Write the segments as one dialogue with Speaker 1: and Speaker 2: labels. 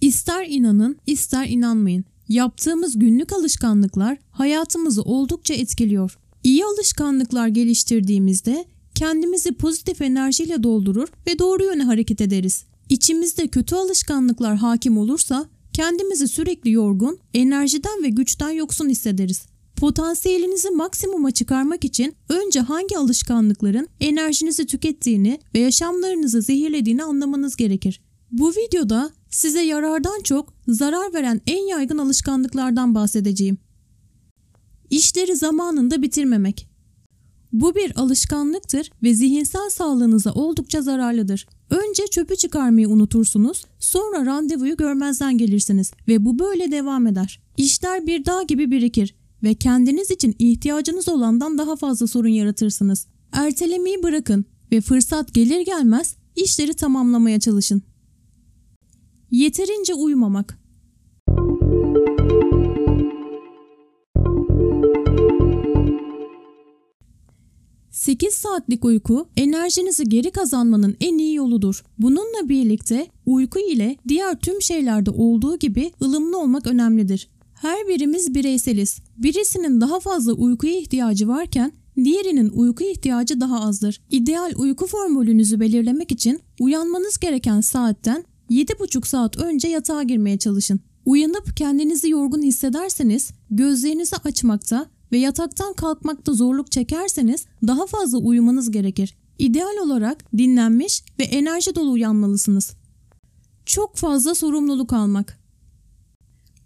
Speaker 1: İster inanın, ister inanmayın. Yaptığımız günlük alışkanlıklar hayatımızı oldukça etkiliyor. İyi alışkanlıklar geliştirdiğimizde kendimizi pozitif enerjiyle doldurur ve doğru yöne hareket ederiz. İçimizde kötü alışkanlıklar hakim olursa kendimizi sürekli yorgun, enerjiden ve güçten yoksun hissederiz. Potansiyelinizi maksimuma çıkarmak için önce hangi alışkanlıkların enerjinizi tükettiğini ve yaşamlarınızı zehirlediğini anlamanız gerekir. Bu videoda size yarardan çok zarar veren en yaygın alışkanlıklardan bahsedeceğim. İşleri zamanında bitirmemek. Bu bir alışkanlıktır ve zihinsel sağlığınıza oldukça zararlıdır. Önce çöpü çıkarmayı unutursunuz, sonra randevuyu görmezden gelirsiniz ve bu böyle devam eder. İşler bir dağ gibi birikir ve kendiniz için ihtiyacınız olandan daha fazla sorun yaratırsınız. Ertelemeyi bırakın ve fırsat gelir gelmez işleri tamamlamaya çalışın. Yeterince uyumamak. Sekiz saatlik uyku enerjinizi geri kazanmanın en iyi yoludur. Bununla birlikte uyku ile diğer tüm şeylerde olduğu gibi ılımlı olmak önemlidir. Her birimiz bireyseliz. Birisinin daha fazla uykuya ihtiyacı varken diğerinin uyku ihtiyacı daha azdır. İdeal uyku formülünüzü belirlemek için uyanmanız gereken saatten 7,5 saat önce yatağa girmeye çalışın. Uyanıp kendinizi yorgun hissederseniz gözlerinizi açmakta ve yataktan kalkmakta zorluk çekerseniz daha fazla uyumanız gerekir. İdeal olarak dinlenmiş ve enerji dolu uyanmalısınız. Çok fazla sorumluluk almak.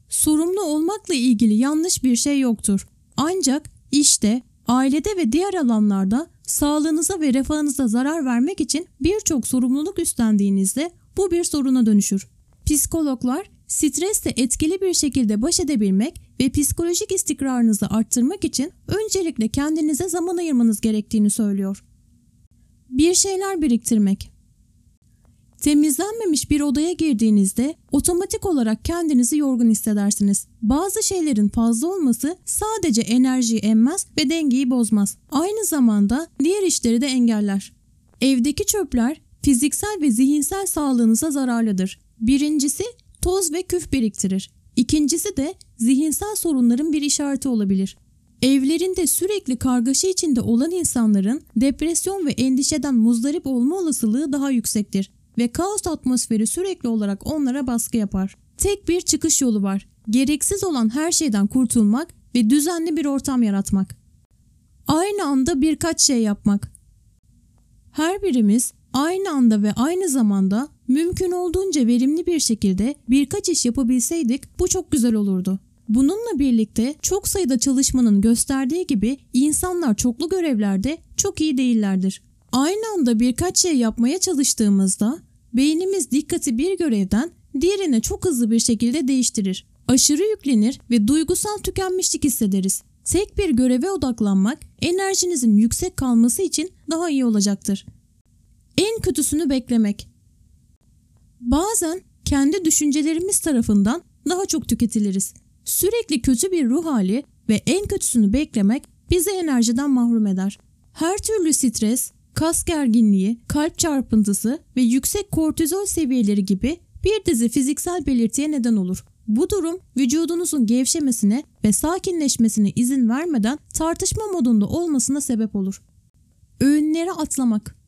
Speaker 1: Sorumlu olmakla ilgili yanlış bir şey yoktur. Ancak işte, ailede ve diğer alanlarda sağlığınıza ve refahınıza zarar vermek için birçok sorumluluk üstlendiğinizde bu bir soruna dönüşür. Psikologlar stresle etkili bir şekilde baş edebilmek ve psikolojik istikrarınızı arttırmak için öncelikle kendinize zaman ayırmanız gerektiğini söylüyor. Bir şeyler biriktirmek Temizlenmemiş bir odaya girdiğinizde otomatik olarak kendinizi yorgun hissedersiniz. Bazı şeylerin fazla olması sadece enerjiyi emmez ve dengeyi bozmaz. Aynı zamanda diğer işleri de engeller. Evdeki çöpler fiziksel ve zihinsel sağlığınıza zararlıdır. Birincisi toz ve küf biriktirir. İkincisi de zihinsel sorunların bir işareti olabilir. Evlerinde sürekli kargaşa içinde olan insanların depresyon ve endişeden muzdarip olma olasılığı daha yüksektir ve kaos atmosferi sürekli olarak onlara baskı yapar. Tek bir çıkış yolu var. Gereksiz olan her şeyden kurtulmak ve düzenli bir ortam yaratmak. Aynı anda birkaç şey yapmak. Her birimiz aynı anda ve aynı zamanda mümkün olduğunca verimli bir şekilde birkaç iş yapabilseydik bu çok güzel olurdu. Bununla birlikte çok sayıda çalışmanın gösterdiği gibi insanlar çoklu görevlerde çok iyi değillerdir. Aynı anda birkaç şey yapmaya çalıştığımızda beynimiz dikkati bir görevden diğerine çok hızlı bir şekilde değiştirir. Aşırı yüklenir ve duygusal tükenmişlik hissederiz. Tek bir göreve odaklanmak enerjinizin yüksek kalması için daha iyi olacaktır. En kötüsünü beklemek. Bazen kendi düşüncelerimiz tarafından daha çok tüketiliriz. Sürekli kötü bir ruh hali ve en kötüsünü beklemek bizi enerjiden mahrum eder. Her türlü stres, kas gerginliği, kalp çarpıntısı ve yüksek kortizol seviyeleri gibi bir dizi fiziksel belirtiye neden olur. Bu durum vücudunuzun gevşemesine ve sakinleşmesine izin vermeden tartışma modunda olmasına sebep olur. Öğünleri atlamak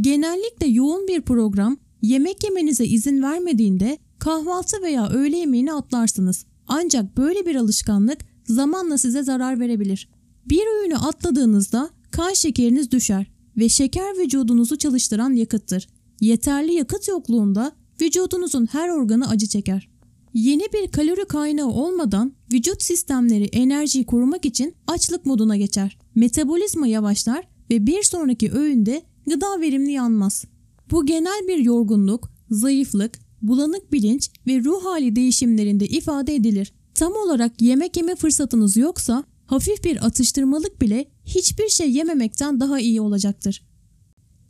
Speaker 1: Genellikle yoğun bir program yemek yemenize izin vermediğinde kahvaltı veya öğle yemeğini atlarsınız. Ancak böyle bir alışkanlık zamanla size zarar verebilir. Bir öğünü atladığınızda kan şekeriniz düşer ve şeker vücudunuzu çalıştıran yakıttır. Yeterli yakıt yokluğunda vücudunuzun her organı acı çeker. Yeni bir kalori kaynağı olmadan vücut sistemleri enerjiyi korumak için açlık moduna geçer. Metabolizma yavaşlar ve bir sonraki öğünde gıda verimli yanmaz. Bu genel bir yorgunluk, zayıflık, bulanık bilinç ve ruh hali değişimlerinde ifade edilir. Tam olarak yemek yeme fırsatınız yoksa hafif bir atıştırmalık bile hiçbir şey yememekten daha iyi olacaktır.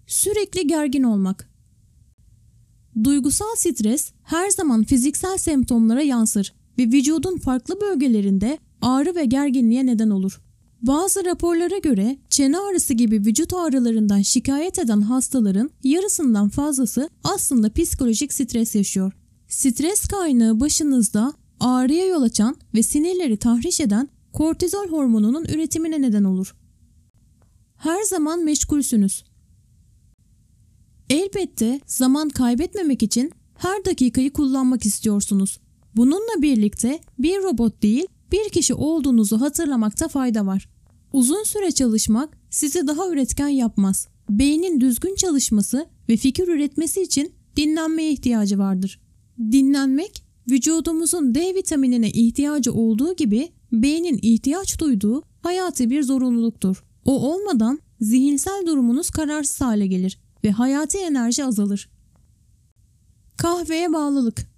Speaker 1: Sürekli gergin olmak. Duygusal stres her zaman fiziksel semptomlara yansır ve vücudun farklı bölgelerinde ağrı ve gerginliğe neden olur. Bazı raporlara göre çene ağrısı gibi vücut ağrılarından şikayet eden hastaların yarısından fazlası aslında psikolojik stres yaşıyor. Stres kaynağı başınızda ağrıya yol açan ve sinirleri tahriş eden kortizol hormonunun üretimine neden olur. Her zaman meşgulsünüz. Elbette zaman kaybetmemek için her dakikayı kullanmak istiyorsunuz. Bununla birlikte bir robot değil, bir kişi olduğunuzu hatırlamakta fayda var. Uzun süre çalışmak sizi daha üretken yapmaz. Beynin düzgün çalışması ve fikir üretmesi için dinlenmeye ihtiyacı vardır. Dinlenmek, vücudumuzun D vitaminine ihtiyacı olduğu gibi beynin ihtiyaç duyduğu hayati bir zorunluluktur. O olmadan zihinsel durumunuz kararsız hale gelir ve hayati enerji azalır. Kahveye bağlılık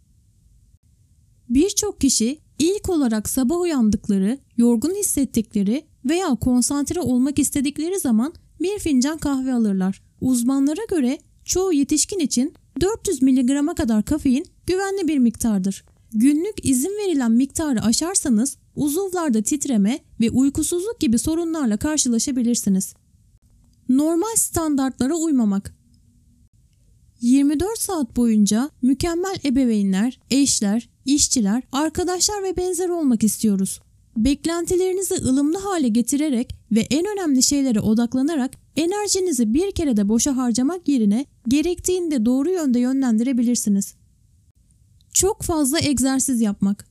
Speaker 1: Birçok kişi ilk olarak sabah uyandıkları, yorgun hissettikleri veya konsantre olmak istedikleri zaman bir fincan kahve alırlar. Uzmanlara göre çoğu yetişkin için 400 mg'a kadar kafein güvenli bir miktardır. Günlük izin verilen miktarı aşarsanız uzuvlarda titreme ve uykusuzluk gibi sorunlarla karşılaşabilirsiniz. Normal standartlara uymamak 24 saat boyunca mükemmel ebeveynler, eşler, işçiler, arkadaşlar ve benzeri olmak istiyoruz. Beklentilerinizi ılımlı hale getirerek ve en önemli şeylere odaklanarak enerjinizi bir kere de boşa harcamak yerine gerektiğinde doğru yönde yönlendirebilirsiniz. Çok fazla egzersiz yapmak.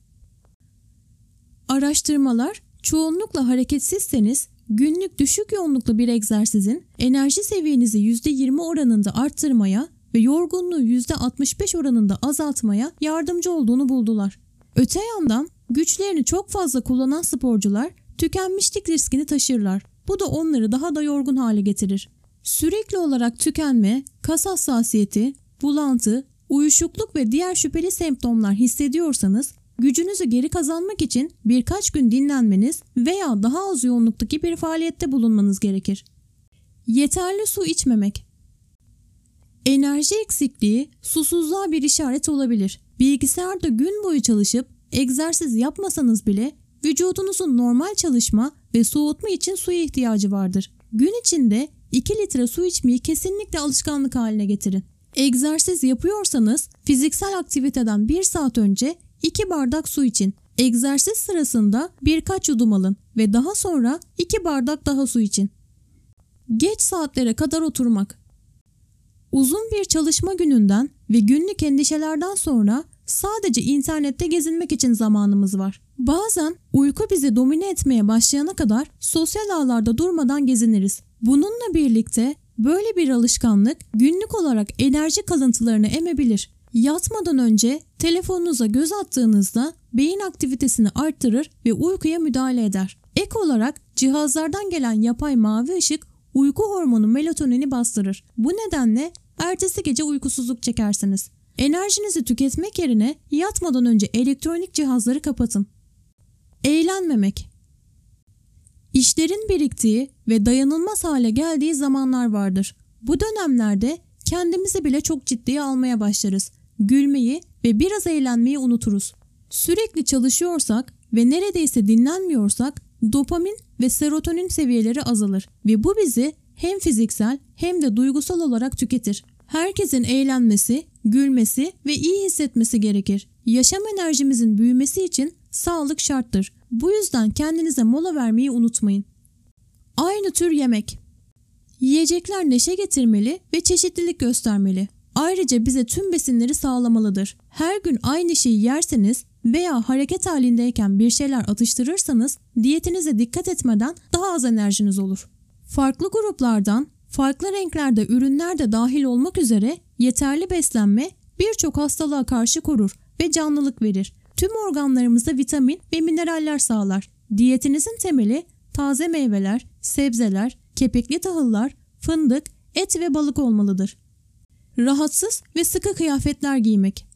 Speaker 1: Araştırmalar çoğunlukla hareketsizseniz günlük düşük yoğunluklu bir egzersizin enerji seviyenizi %20 oranında arttırmaya ve yorgunluğu %65 oranında azaltmaya yardımcı olduğunu buldular. Öte yandan güçlerini çok fazla kullanan sporcular tükenmişlik riskini taşırlar. Bu da onları daha da yorgun hale getirir. Sürekli olarak tükenme, kas hassasiyeti, bulantı, uyuşukluk ve diğer şüpheli semptomlar hissediyorsanız gücünüzü geri kazanmak için birkaç gün dinlenmeniz veya daha az yoğunluktaki bir faaliyette bulunmanız gerekir. Yeterli su içmemek Enerji eksikliği susuzluğa bir işaret olabilir. Bilgisayarda gün boyu çalışıp egzersiz yapmasanız bile vücudunuzun normal çalışma ve soğutma için suya ihtiyacı vardır. Gün içinde 2 litre su içmeyi kesinlikle alışkanlık haline getirin. Egzersiz yapıyorsanız fiziksel aktiviteden 1 saat önce 2 bardak su için. Egzersiz sırasında birkaç yudum alın ve daha sonra 2 bardak daha su için. Geç saatlere kadar oturmak. Uzun bir çalışma gününden ve günlük endişelerden sonra sadece internette gezinmek için zamanımız var. Bazen uyku bizi domine etmeye başlayana kadar sosyal ağlarda durmadan geziniriz. Bununla birlikte böyle bir alışkanlık günlük olarak enerji kalıntılarını emebilir. Yatmadan önce telefonunuza göz attığınızda beyin aktivitesini arttırır ve uykuya müdahale eder. Ek olarak cihazlardan gelen yapay mavi ışık uyku hormonu melatonini bastırır. Bu nedenle ertesi gece uykusuzluk çekersiniz. Enerjinizi tüketmek yerine yatmadan önce elektronik cihazları kapatın. Eğlenmemek İşlerin biriktiği ve dayanılmaz hale geldiği zamanlar vardır. Bu dönemlerde kendimizi bile çok ciddiye almaya başlarız. Gülmeyi ve biraz eğlenmeyi unuturuz. Sürekli çalışıyorsak ve neredeyse dinlenmiyorsak dopamin ve serotonin seviyeleri azalır ve bu bizi hem fiziksel hem de duygusal olarak tüketir. Herkesin eğlenmesi, gülmesi ve iyi hissetmesi gerekir. Yaşam enerjimizin büyümesi için sağlık şarttır. Bu yüzden kendinize mola vermeyi unutmayın. Aynı tür yemek. Yiyecekler neşe getirmeli ve çeşitlilik göstermeli. Ayrıca bize tüm besinleri sağlamalıdır. Her gün aynı şeyi yerseniz veya hareket halindeyken bir şeyler atıştırırsanız diyetinize dikkat etmeden daha az enerjiniz olur. Farklı gruplardan, farklı renklerde ürünler de dahil olmak üzere yeterli beslenme birçok hastalığa karşı korur ve canlılık verir. Tüm organlarımıza vitamin ve mineraller sağlar. Diyetinizin temeli taze meyveler, sebzeler, kepekli tahıllar, fındık, et ve balık olmalıdır. Rahatsız ve sıkı kıyafetler giymek.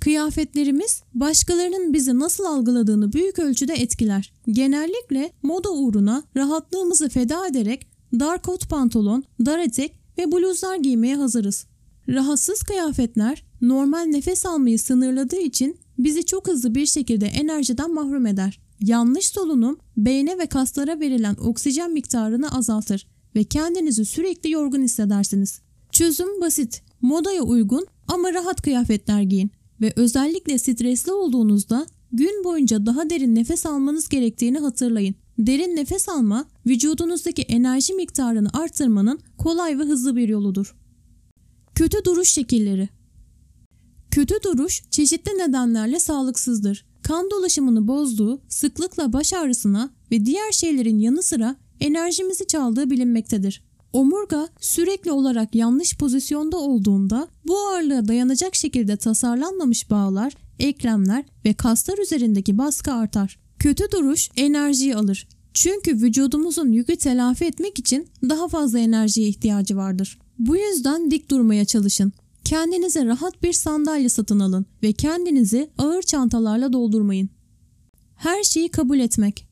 Speaker 1: Kıyafetlerimiz başkalarının bizi nasıl algıladığını büyük ölçüde etkiler. Genellikle moda uğruna rahatlığımızı feda ederek dar kot pantolon, dar etek ve bluzlar giymeye hazırız. Rahatsız kıyafetler normal nefes almayı sınırladığı için bizi çok hızlı bir şekilde enerjiden mahrum eder. Yanlış solunum beyne ve kaslara verilen oksijen miktarını azaltır ve kendinizi sürekli yorgun hissedersiniz. Çözüm basit. Modaya uygun ama rahat kıyafetler giyin ve özellikle stresli olduğunuzda gün boyunca daha derin nefes almanız gerektiğini hatırlayın. Derin nefes alma vücudunuzdaki enerji miktarını artırmanın kolay ve hızlı bir yoludur. Kötü duruş şekilleri Kötü duruş çeşitli nedenlerle sağlıksızdır. Kan dolaşımını bozduğu, sıklıkla baş ağrısına ve diğer şeylerin yanı sıra enerjimizi çaldığı bilinmektedir. Omurga sürekli olarak yanlış pozisyonda olduğunda bu ağırlığa dayanacak şekilde tasarlanmamış bağlar, eklemler ve kaslar üzerindeki baskı artar. Kötü duruş enerjiyi alır. Çünkü vücudumuzun yükü telafi etmek için daha fazla enerjiye ihtiyacı vardır. Bu yüzden dik durmaya çalışın. Kendinize rahat bir sandalye satın alın ve kendinizi ağır çantalarla doldurmayın. Her şeyi kabul etmek.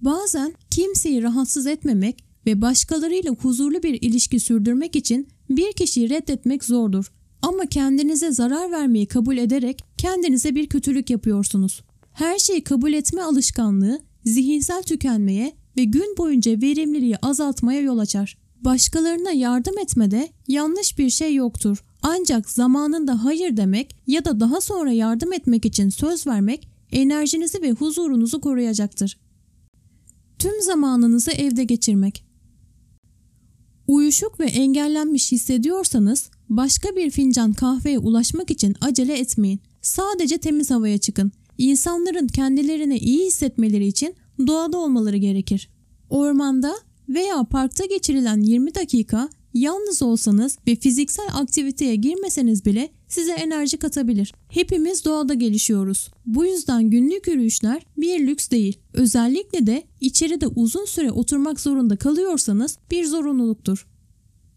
Speaker 1: Bazen kimseyi rahatsız etmemek ve başkalarıyla huzurlu bir ilişki sürdürmek için bir kişiyi reddetmek zordur. Ama kendinize zarar vermeyi kabul ederek kendinize bir kötülük yapıyorsunuz. Her şeyi kabul etme alışkanlığı zihinsel tükenmeye ve gün boyunca verimliliği azaltmaya yol açar. Başkalarına yardım etmede yanlış bir şey yoktur. Ancak zamanında hayır demek ya da daha sonra yardım etmek için söz vermek enerjinizi ve huzurunuzu koruyacaktır. Tüm zamanınızı evde geçirmek. Uyuşuk ve engellenmiş hissediyorsanız başka bir fincan kahveye ulaşmak için acele etmeyin. Sadece temiz havaya çıkın. İnsanların kendilerini iyi hissetmeleri için doğada olmaları gerekir. Ormanda veya parkta geçirilen 20 dakika yalnız olsanız ve fiziksel aktiviteye girmeseniz bile size enerji katabilir. Hepimiz doğada gelişiyoruz. Bu yüzden günlük yürüyüşler bir lüks değil. Özellikle de içeride uzun süre oturmak zorunda kalıyorsanız bir zorunluluktur.